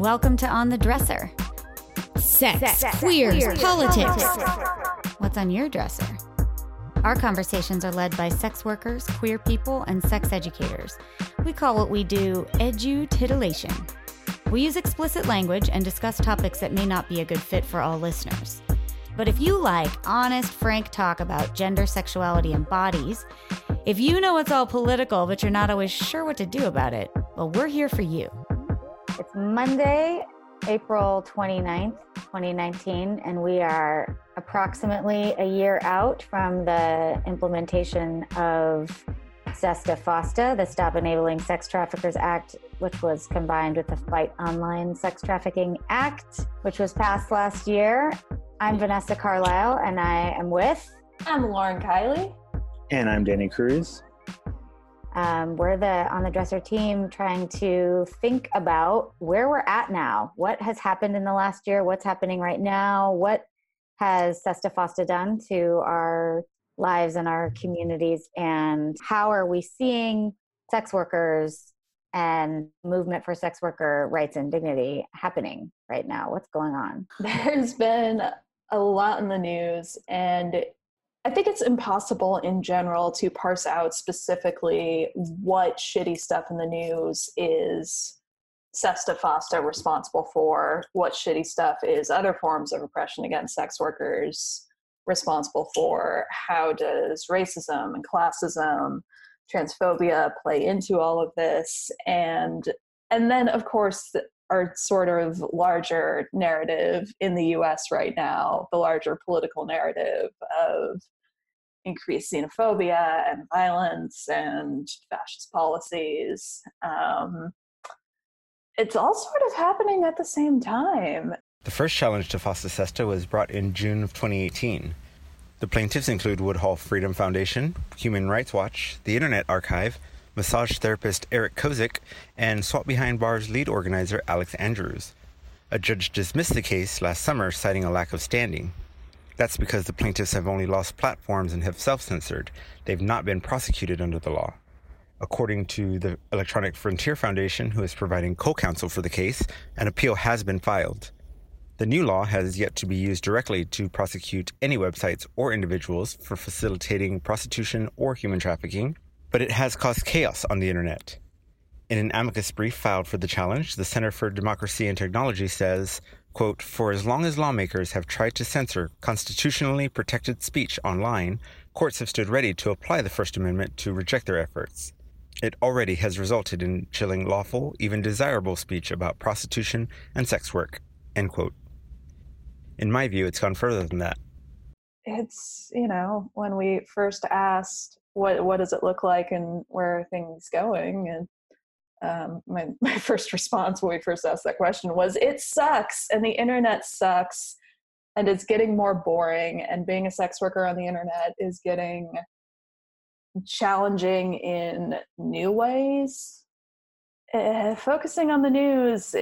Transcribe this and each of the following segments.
Welcome to On the Dresser. Sex, Sex queers, queers, politics. What's on your dresser? Our conversations are led by sex workers, queer people, and sex educators. We call what we do edu-titillation. We use explicit language and discuss topics that may not be a good fit for all listeners. But if you like honest, frank talk about gender, sexuality, and bodies, if you know it's all political but you're not always sure what to do about it, well, we're here for you. It's Monday, April 29th, 2019, and we are approximately a year out from the implementation of SESTA FOSTA, the Stop Enabling Sex Traffickers Act, which was combined with the Fight Online Sex Trafficking Act, which was passed last year. I'm Vanessa Carlisle, and I am with. I'm Lauren Kiley. And I'm Danny Cruz. Um, we're the on the dresser team trying to think about where we're at now. What has happened in the last year? What's happening right now? What has Sesta Fosta done to our lives and our communities? And how are we seeing sex workers and movement for sex worker rights and dignity happening right now? What's going on? There's been a lot in the news, and I think it's impossible in general to parse out specifically what shitty stuff in the news is Sesta Fosta responsible for, what shitty stuff is other forms of oppression against sex workers responsible for, how does racism and classism, transphobia play into all of this, and and then of course our sort of larger narrative in the US right now, the larger political narrative of increased xenophobia and violence and fascist policies. Um, it's all sort of happening at the same time. The first challenge to FOSTA SESTA was brought in June of 2018. The plaintiffs include Woodhull Freedom Foundation, Human Rights Watch, the Internet Archive, massage therapist Eric Koszyk, and SWOP Behind Bars lead organizer Alex Andrews. A judge dismissed the case last summer, citing a lack of standing. That's because the plaintiffs have only lost platforms and have self censored. They've not been prosecuted under the law. According to the Electronic Frontier Foundation, who is providing co counsel for the case, an appeal has been filed. The new law has yet to be used directly to prosecute any websites or individuals for facilitating prostitution or human trafficking, but it has caused chaos on the internet. In an amicus brief filed for the challenge, the Center for Democracy and Technology says, quote, For as long as lawmakers have tried to censor constitutionally protected speech online, courts have stood ready to apply the First Amendment to reject their efforts. It already has resulted in chilling lawful, even desirable speech about prostitution and sex work. End quote. In my view, it's gone further than that. It's, you know, when we first asked what what does it look like and where are things going? And um, my, my first response when we first asked that question was it sucks and the internet sucks and it's getting more boring and being a sex worker on the internet is getting challenging in new ways. Uh, focusing on the news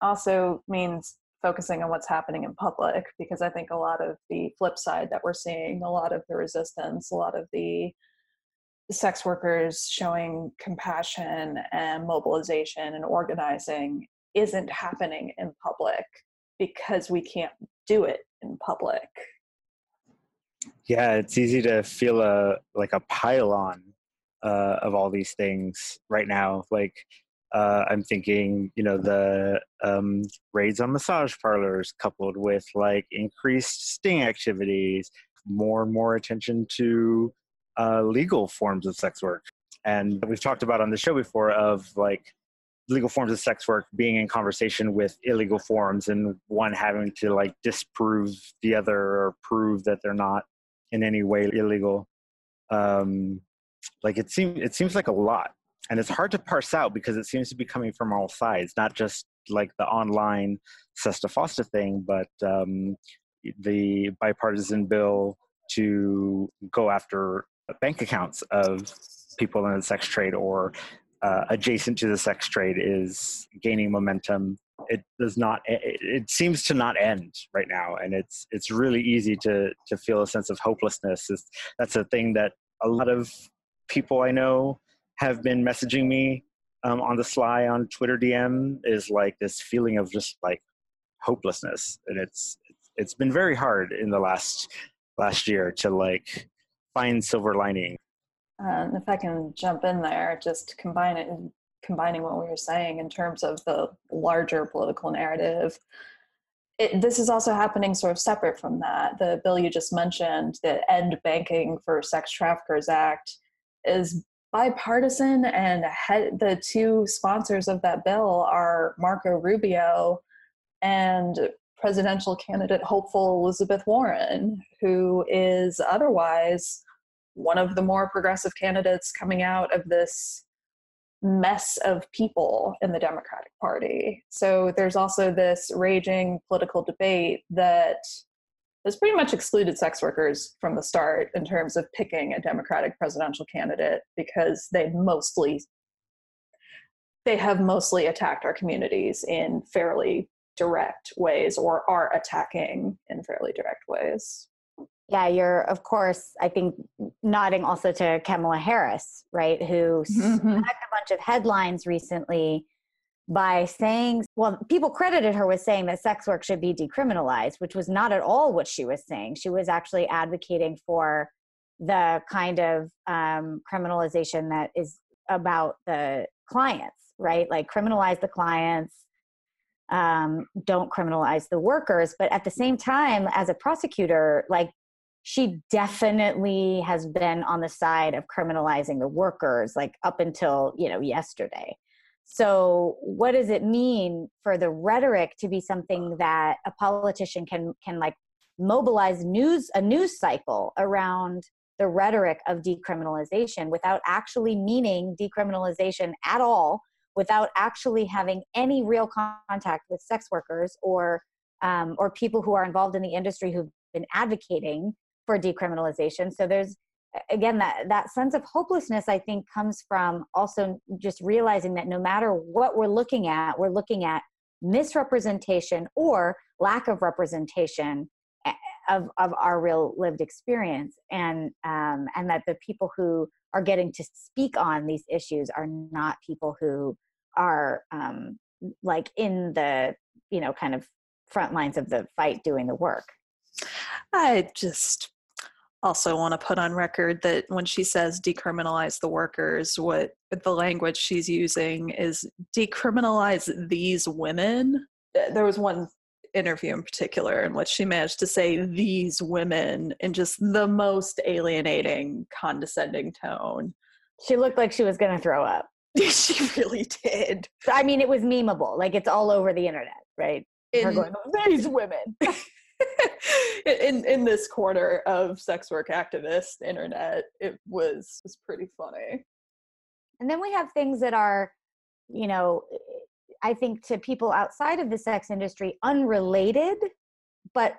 also means focusing on what's happening in public because i think a lot of the flip side that we're seeing a lot of the resistance a lot of the sex workers showing compassion and mobilization and organizing isn't happening in public because we can't do it in public. Yeah, it's easy to feel a like a pile uh, of all these things right now. Like uh, I'm thinking, you know, the um, raids on massage parlors coupled with like increased sting activities, more and more attention to uh, legal forms of sex work. And we've talked about on the show before of like legal forms of sex work being in conversation with illegal forms and one having to like disprove the other or prove that they're not in any way illegal. Um, like it seems it seems like a lot and it's hard to parse out because it seems to be coming from all sides not just like the online sesta fosta thing but um, the bipartisan bill to go after bank accounts of people in the sex trade or uh, adjacent to the sex trade is gaining momentum. It does not. It, seems to not end right now, and it's it's really easy to to feel a sense of hopelessness. It's, that's a thing that a lot of people I know have been messaging me um, on the sly on Twitter DM is like this feeling of just like hopelessness, and it's it's been very hard in the last last year to like find silver lining. Um, if I can jump in there, just combine it, combining what we were saying in terms of the larger political narrative. It, this is also happening sort of separate from that. The bill you just mentioned, the End Banking for Sex Traffickers Act, is bipartisan, and head, the two sponsors of that bill are Marco Rubio and presidential candidate hopeful Elizabeth Warren, who is otherwise one of the more progressive candidates coming out of this mess of people in the Democratic Party. So there's also this raging political debate that has pretty much excluded sex workers from the start in terms of picking a Democratic presidential candidate because they mostly they have mostly attacked our communities in fairly direct ways or are attacking in fairly direct ways. Yeah, you're, of course, I think, nodding also to Kamala Harris, right, who mm-hmm. smacked a bunch of headlines recently by saying, well, people credited her with saying that sex work should be decriminalized, which was not at all what she was saying. She was actually advocating for the kind of um, criminalization that is about the clients, right? Like criminalize the clients, um, don't criminalize the workers. But at the same time, as a prosecutor, like she definitely has been on the side of criminalizing the workers, like up until you know yesterday. So, what does it mean for the rhetoric to be something that a politician can can like mobilize news a news cycle around the rhetoric of decriminalization without actually meaning decriminalization at all without actually having any real contact with sex workers or um, or people who are involved in the industry who've been advocating for decriminalization. So there's again that that sense of hopelessness I think comes from also just realizing that no matter what we're looking at, we're looking at misrepresentation or lack of representation eh, of, of our real lived experience. And um, and that the people who are getting to speak on these issues are not people who are um, like in the you know kind of front lines of the fight doing the work. I just also want to put on record that when she says decriminalize the workers what the language she's using is decriminalize these women there was one interview in particular in which she managed to say these women in just the most alienating condescending tone she looked like she was going to throw up she really did. I mean, it was memeable. Like it's all over the internet, right? In, Her going, these women. in in this corner of sex work activist internet, it was was pretty funny. And then we have things that are, you know, I think to people outside of the sex industry unrelated, but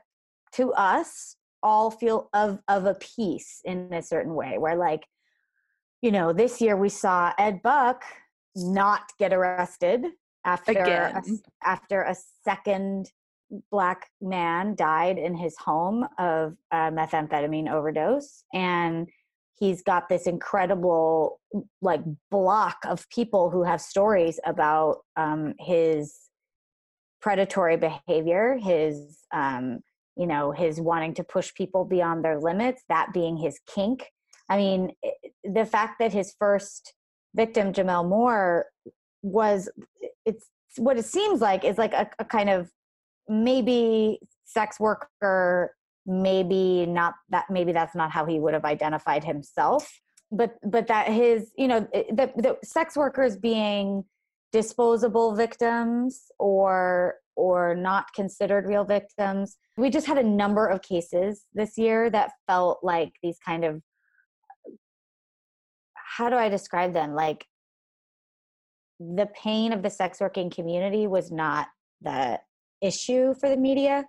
to us all feel of of a piece in a certain way where like you know, this year we saw Ed Buck not get arrested after a, after a second black man died in his home of a methamphetamine overdose and he's got this incredible like block of people who have stories about um, his predatory behavior his um, you know his wanting to push people beyond their limits that being his kink. I mean, the fact that his first victim, Gemmel Moore, was it's what it seems like is like a, a kind of maybe sex worker, maybe not that maybe that's not how he would have identified himself, but but that his you know eh, the, the sex workers being disposable victims or or not considered real victims. We just had a number of cases this year that felt like these kind of how do I describe them? Like the pain of the sex working community was not the issue for the media.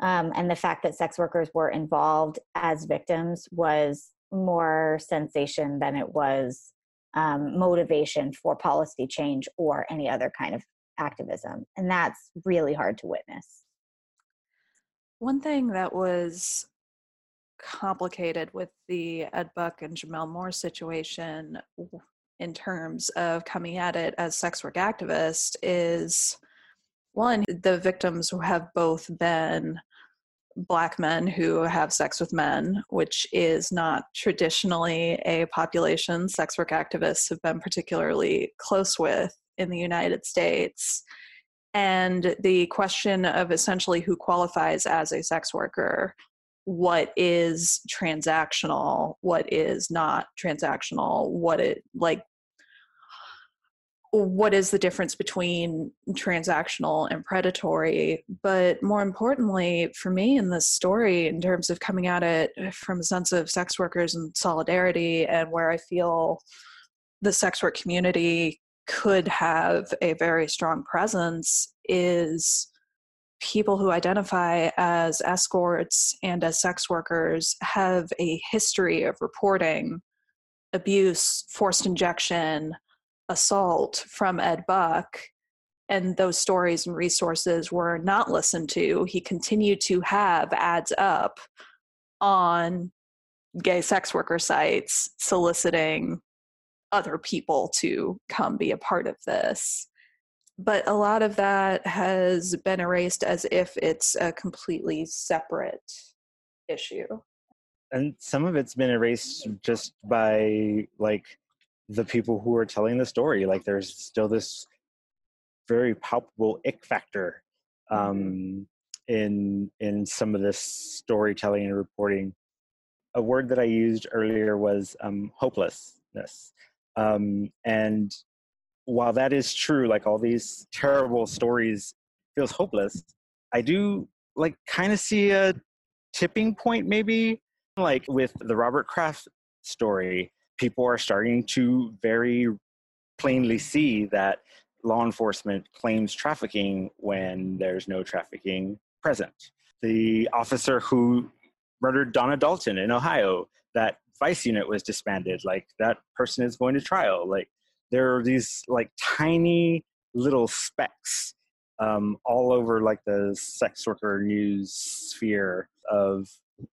Um, and the fact that sex workers were involved as victims was more sensation than it was um, motivation for policy change or any other kind of activism. And that's really hard to witness. One thing that was complicated with the Ed Buck and Gemmel Moore situation in terms of coming at it as sex work activists is one, the victims have both been black men who have sex with men, which is not traditionally a population sex work activists have been particularly close with in the United States. And the question of essentially who qualifies as a sex worker, what is transactional, what is not transactional, what it like what is the difference between transactional and predatory? But more importantly for me in this story in terms of coming at it from a sense of sex workers and solidarity and where i feel the sex work community could have a very strong presence is people who identify as escorts and as sex workers have a history of reporting abuse forced injection assault from Ed Buck, and those stories and resources were not listened to, he continued to have ads up on gay sex worker sites soliciting other people to come be a part of this. But a lot of that has been erased as if it's a completely separate issue. And some of it's been erased just by like the people who are telling the story. Like there's still this very palpable ick factor um, in in some of this storytelling and reporting. A word that I used earlier was um, hopelessness, um, and while that is true, like all these terrible stories feels hopeless. I do like kind of see a tipping point, maybe like with the Robert Kraft story people are starting to very plainly see that law enforcement claims trafficking when there's no trafficking present. The officer who murdered Donna Dalton in Ohio, that vice unit was disbanded. Like that person is going to trial. Like there are these like tiny little specks um, all over like the sex worker news sphere of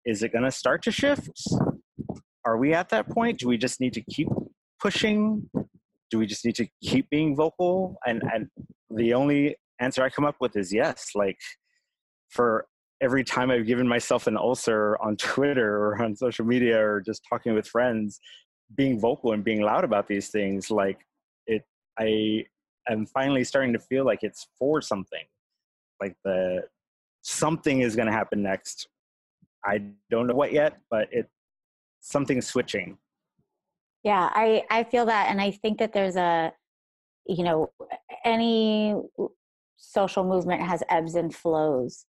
is it going to start to shift are we at that point? Do we just need to keep pushing? Do we just need to keep being vocal? And and the only answer I come up with is yes. Like for every time I've given myself an ulcer on Twitter or on social media or just talking with friends, being vocal and being loud about these things, like it I am finally starting to feel like it's for something. Like the something is gonna happen next. I don't know what yet, but it something switching. Yeah i i feel that and i think that there's a you know any social movement has ebbs and flows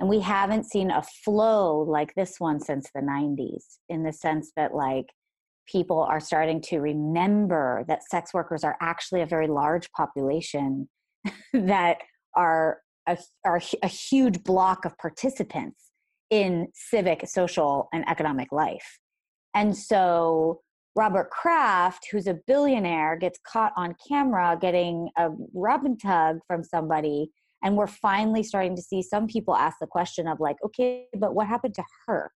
and we haven't seen a flow like this one since the 90s in the sense that like people are starting to remember that sex workers are actually a very large population that are a, are a huge block of participants in civic social and economic life and so Robert Kraft, who's a billionaire, gets caught on camera getting a rub and tug from somebody. And we're finally starting to see some people ask the question of, like, okay, but what happened to her?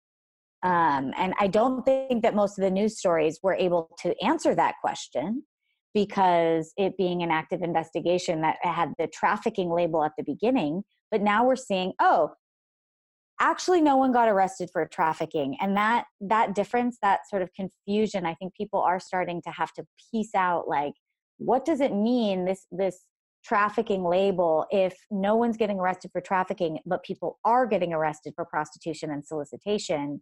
Um, and I don't think that most of the news stories were able to answer that question because it being an active investigation that had the trafficking label at the beginning. But now we're seeing, oh, actually no one got arrested for trafficking and that that difference that sort of confusion i think people are starting to have to piece out like what does it mean this this trafficking label if no one's getting arrested for trafficking but people are getting arrested for prostitution and solicitation?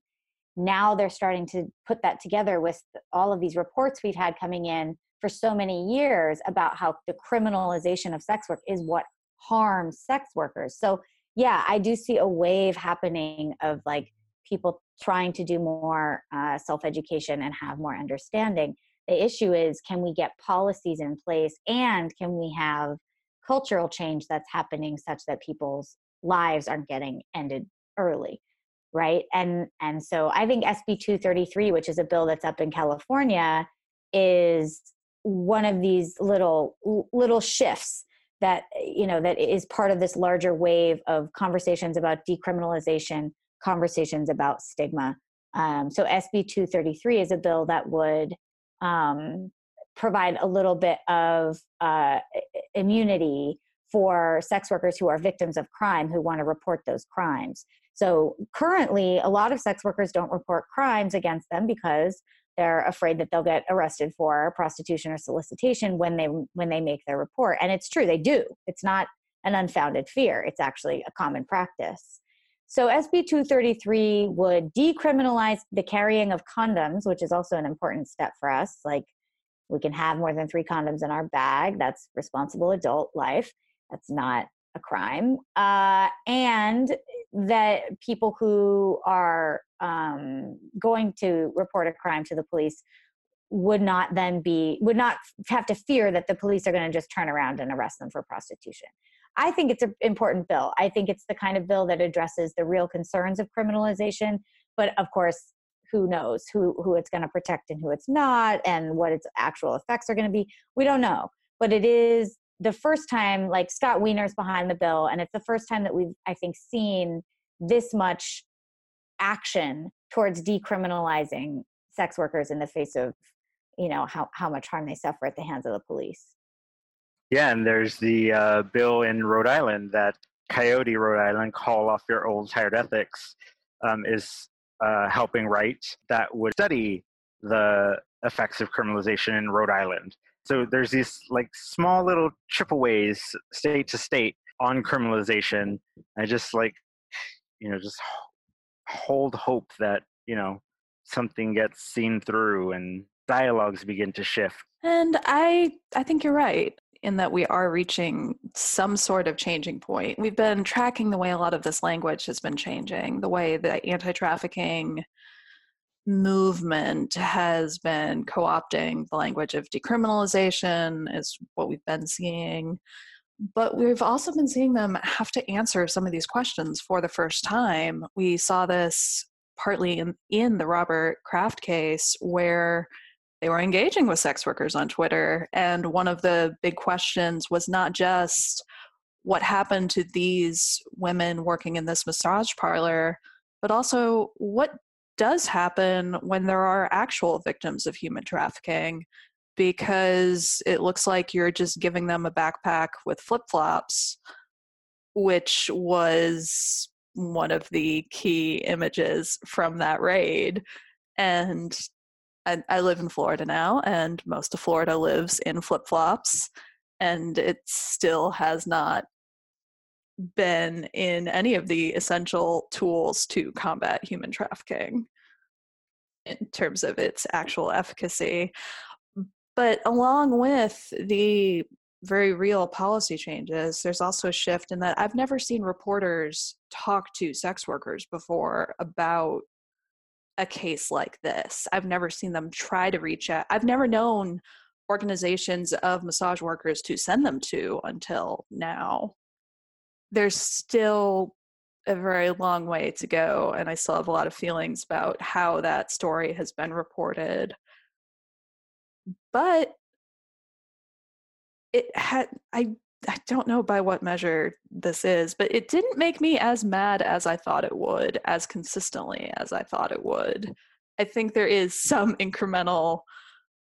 Now they're starting to put that together with all of these reports we've had coming in for so many years about how the criminalization of sex work is what harms sex workers. So yeah, I do see a wave happening of like people trying to do more uh, self education and have more understanding. The issue is can we get policies in place and can we have cultural change that's happening such that people's lives aren't getting ended early right and and so i think sb 233 which is a bill that's up in california is one of these little little shifts that you know that is part of this larger wave of conversations about decriminalization conversations about stigma um, so sb 233 is a bill that would um, provide a little bit of uh, immunity for sex workers who are victims of crime who want to report those crimes. So currently, a lot of sex workers don't report crimes against them because they're afraid that they'll get arrested for prostitution or solicitation when they when they make their report. And it's true, they do. It's not an unfounded fear. It's actually a common practice. So SB 233 would decriminalize the carrying of condoms, which is also an important step for us. Like we can have more than three condoms in our bag. That's responsible adult life. That's not a crime. Uh, and that people who are um, going to report a crime to the police would not then be would not have to fear that the police are going to just turn around and arrest them for prostitution. I think it's an important bill. I think it's the kind of bill that addresses the real concerns of criminalization but of course who knows who who it's going to protect and who it's not and what its actual effects are going to be. We don't know but it is the first time like scott wiener's behind the bill and it's the first time that we've i think seen this much action towards decriminalizing sex workers in the face of you know how, how much harm they suffer at the hands of the police. Yeah and there's the uh, bill in rhode island that coyote rhode island call off your old tired ethics um, is uh, helping write that would study the effects of criminalization in rhode island so there's these like small little chippeways state to state on criminalization. I just like you know just hold hope that you know something gets seen through and dialogues begin to shift. And i i think you're right in that we are reaching some sort of changing point. We've been tracking the way a lot of this language has been changing the way that anti-trafficking movement has been co-opting the language of decriminalization is what we've been seeing but we've also been seeing them have to answer some of these questions for the first time. We saw this partly in, in the Robert Kraft case where they were engaging with sex workers on Twitter. And one of the big questions was not just what happened to these women working in this massage parlor, but also what does happen when there are actual victims of human trafficking because it looks like you're just giving them a backpack with flip flops, which was one of the key images from that raid. And I, I live in Florida now, and most of Florida lives in flip flops, and it still has not been in any of the essential tools to combat human trafficking in terms of its actual efficacy. But along with the very real policy changes, there's also a shift in that I've never seen reporters talk to sex workers before about a case like this. I've never seen them try to reach out. I've never known organizations of massage workers to send them to until now. There's still a very long way to go, and I still have a lot of feelings about how that story has been reported but it had I I don't know by what measure this is, but it didn't make me as mad as I thought it would, as consistently as I thought it would. I think there is some incremental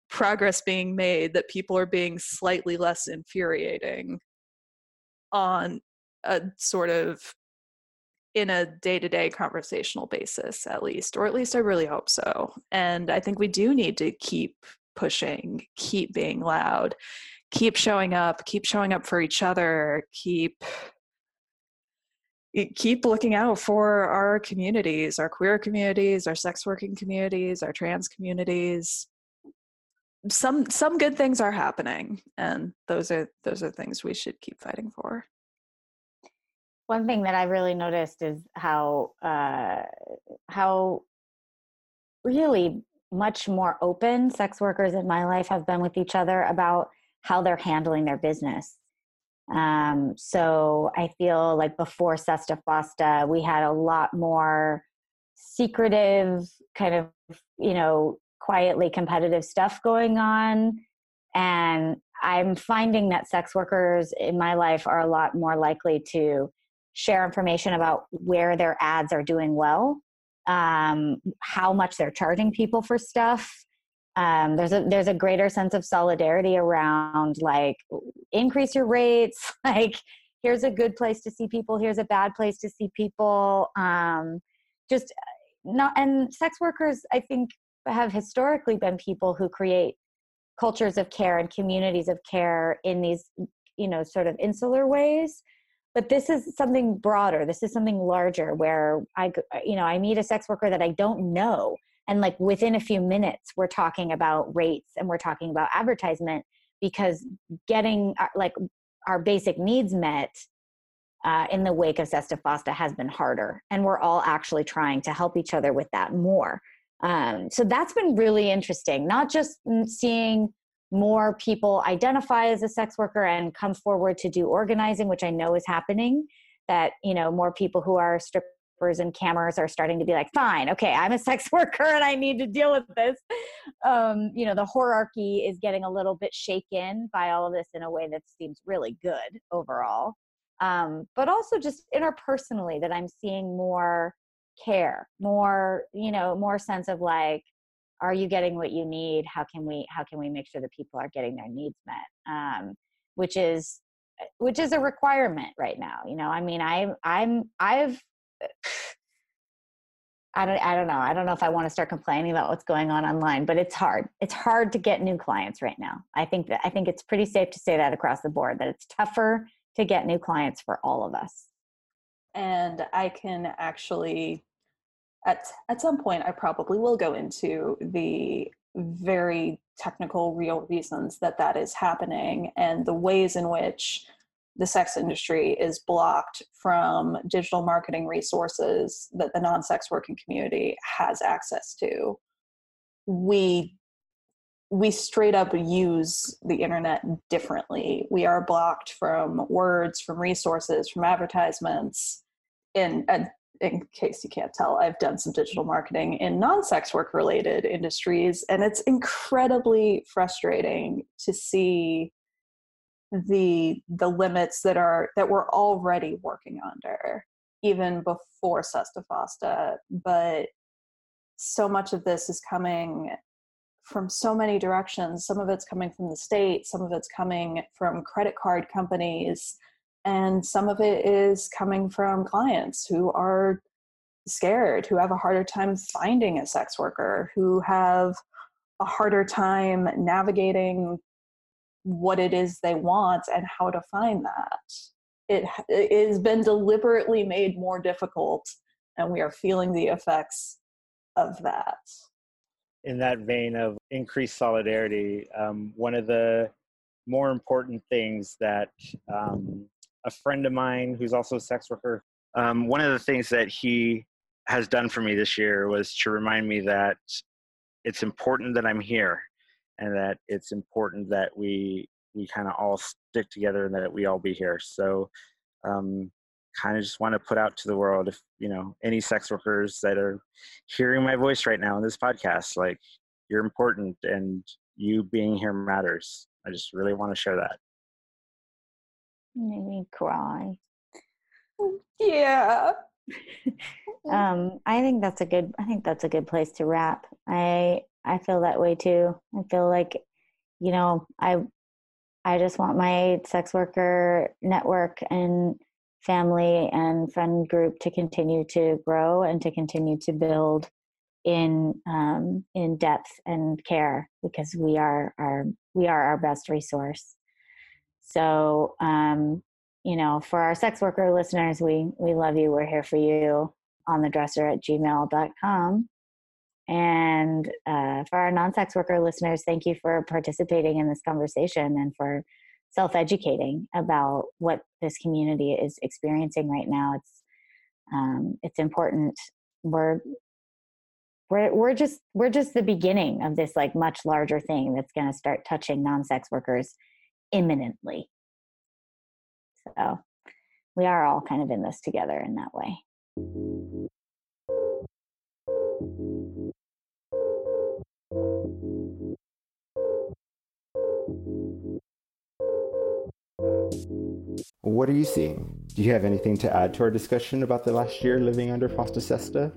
progress being made that people are being slightly less infuriating on a sort of in a day-to-day conversational basis at least or at least I really hope so. And I think we do need to keep pushing, keep being loud, keep showing up, keep showing up for each other, keep keep looking out for our communities, our queer communities, our sex working communities, our trans communities. Some some good things are happening and those are those are things we should keep fighting for. One thing that I really noticed is how uh, how really much more open sex workers in my life have been with each other about how they're handling their business. Um, so I feel like before Sesta Fosta, we had a lot more secretive, kind of, you know, quietly competitive stuff going on. And I'm finding that sex workers in my life are a lot more likely to share information about where their ads are doing well um, how much they're charging people for stuff, um, there's a there's a greater sense of solidarity around like increase your rates. Like here's a good place to see people here's a bad place to see people. Um, just uh, not and sex workers i think have historically been people who create cultures of care and communities of care in these you know sort of insular ways but this is something broader. This is something larger where i you know i meet a sex worker that i don't know. And like within a few minutes we're talking about rates and we're talking about advertisement because getting our, uh, like our basic needs met uh, in the wake of Sesta Fosta has been harder. And we're all actually trying to help each other with that more. Um, so that's been really interesting. Not just seeing more people identify as a sex worker and come forward to do organizing which i know is happening that you know more people who are strippers and cammers are starting to be like, fine, okay, I'm a sex worker and I need to deal with this. Um, you know, the hierarchy is getting a little bit shaken by all of this in a way that seems really good overall. Um, but also just interpersonally, that I'm seeing more care, more, you know, more sense of like, are you getting what you need? How can we how can we make sure that people are getting their needs met? Um, which is which is a requirement right now you know i mean i'm i'm i've I don't, I don't know. I don't know if I want to start complaining about what's going on online, but it's hard. It's hard to get new clients right now. I think that I think it's pretty safe to say that across the board that it's tougher to get new clients for all of us. And I can actually at at some point I probably will go into the very technical real reasons that that is happening and the ways in which the sex industry is blocked from digital marketing resources that the non-sex working community has access to. We we straight up use the internet differently. We are blocked from words from resources from advertisements in in case you can't tell i've done some digital marketing in non-sex work related industries and it's incredibly frustrating to see the the limits that are that we're already working under even before Sesta Fosta, but so much of this is coming from so many directions. Some of it's coming from the state, some of it's coming from credit card companies, and some of it is coming from clients who are scared, who have a harder time finding a sex worker, who have a harder time navigating what it is they want and how to find that. It, has been deliberately made more difficult, and we are feeling the effects of that. In that vein of increased solidarity, um, one of the more important things that um, a friend of mine who's also a sex worker, um, one of the things that he has done for me this year was to remind me that it's important that I'm here and that it's important that we we kind of all stick together and that we all be here. So, um, kind of just want to put out to the world if you know any sex workers that are hearing my voice right now in this podcast, like you're important and you being here matters. I just really want to share that. Made me cry. Yeah. um, I think that's a good. I think that's a good place to wrap. I I feel that way too. I feel like, you know, I I just want my sex worker network and family and friend group to continue to grow and to continue to build in um, in depth and care because we are our we are our best resource. So um, you know, for our sex worker listeners, we we love you. We're here for you on the dresser at gmail.com. And uh, for our non sex worker listeners, thank you for participating in this conversation and for self educating about what this community is experiencing right now. It's um, it's important. We're we're we're just we're just the beginning of this like much larger thing that's going to start touching non-sex workers imminently. So we are all kind of in this together in that way. What are you seeing? Do you have anything to add to our discussion about the last year living under Fosta Sesta?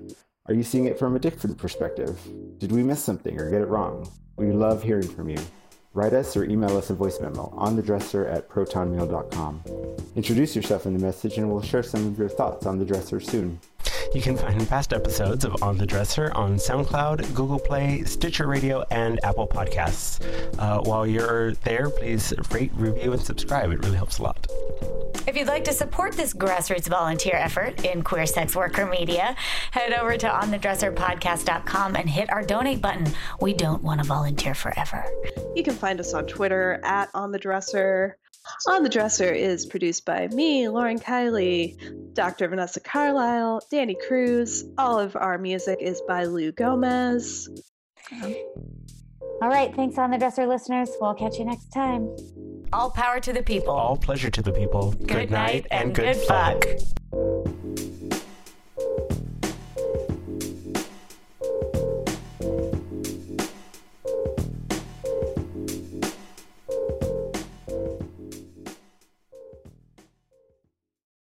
Are you seeing it from a different perspective? Did we miss something or get it wrong? We love hearing from you. Write us or email us a voice memo on the dresser at protonmail.com. Introduce yourself in the message and we'll share some of your thoughts on the dresser soon. You can find past episodes of On the Dresser on SoundCloud, Google Play, Stitcher Radio, and Apple Podcasts. Uh, while you're there, please rate, review, and subscribe. It really helps a lot. If you'd like to support this grassroots volunteer effort in queer sex worker media, head over to onthedresserpodcast.com and hit our donate button. We don't want to volunteer forever. You can find us on Twitter at onthedresser. the On the Dresser is produced by me, Lauren Kiley, Dr. Vanessa Carlisle, Danny Cruz. All of our music is by Lou Gomez. All right, thanks on the dresser listeners. We'll catch you next time. All power to the people. All pleasure to the people. Good night and good fuck.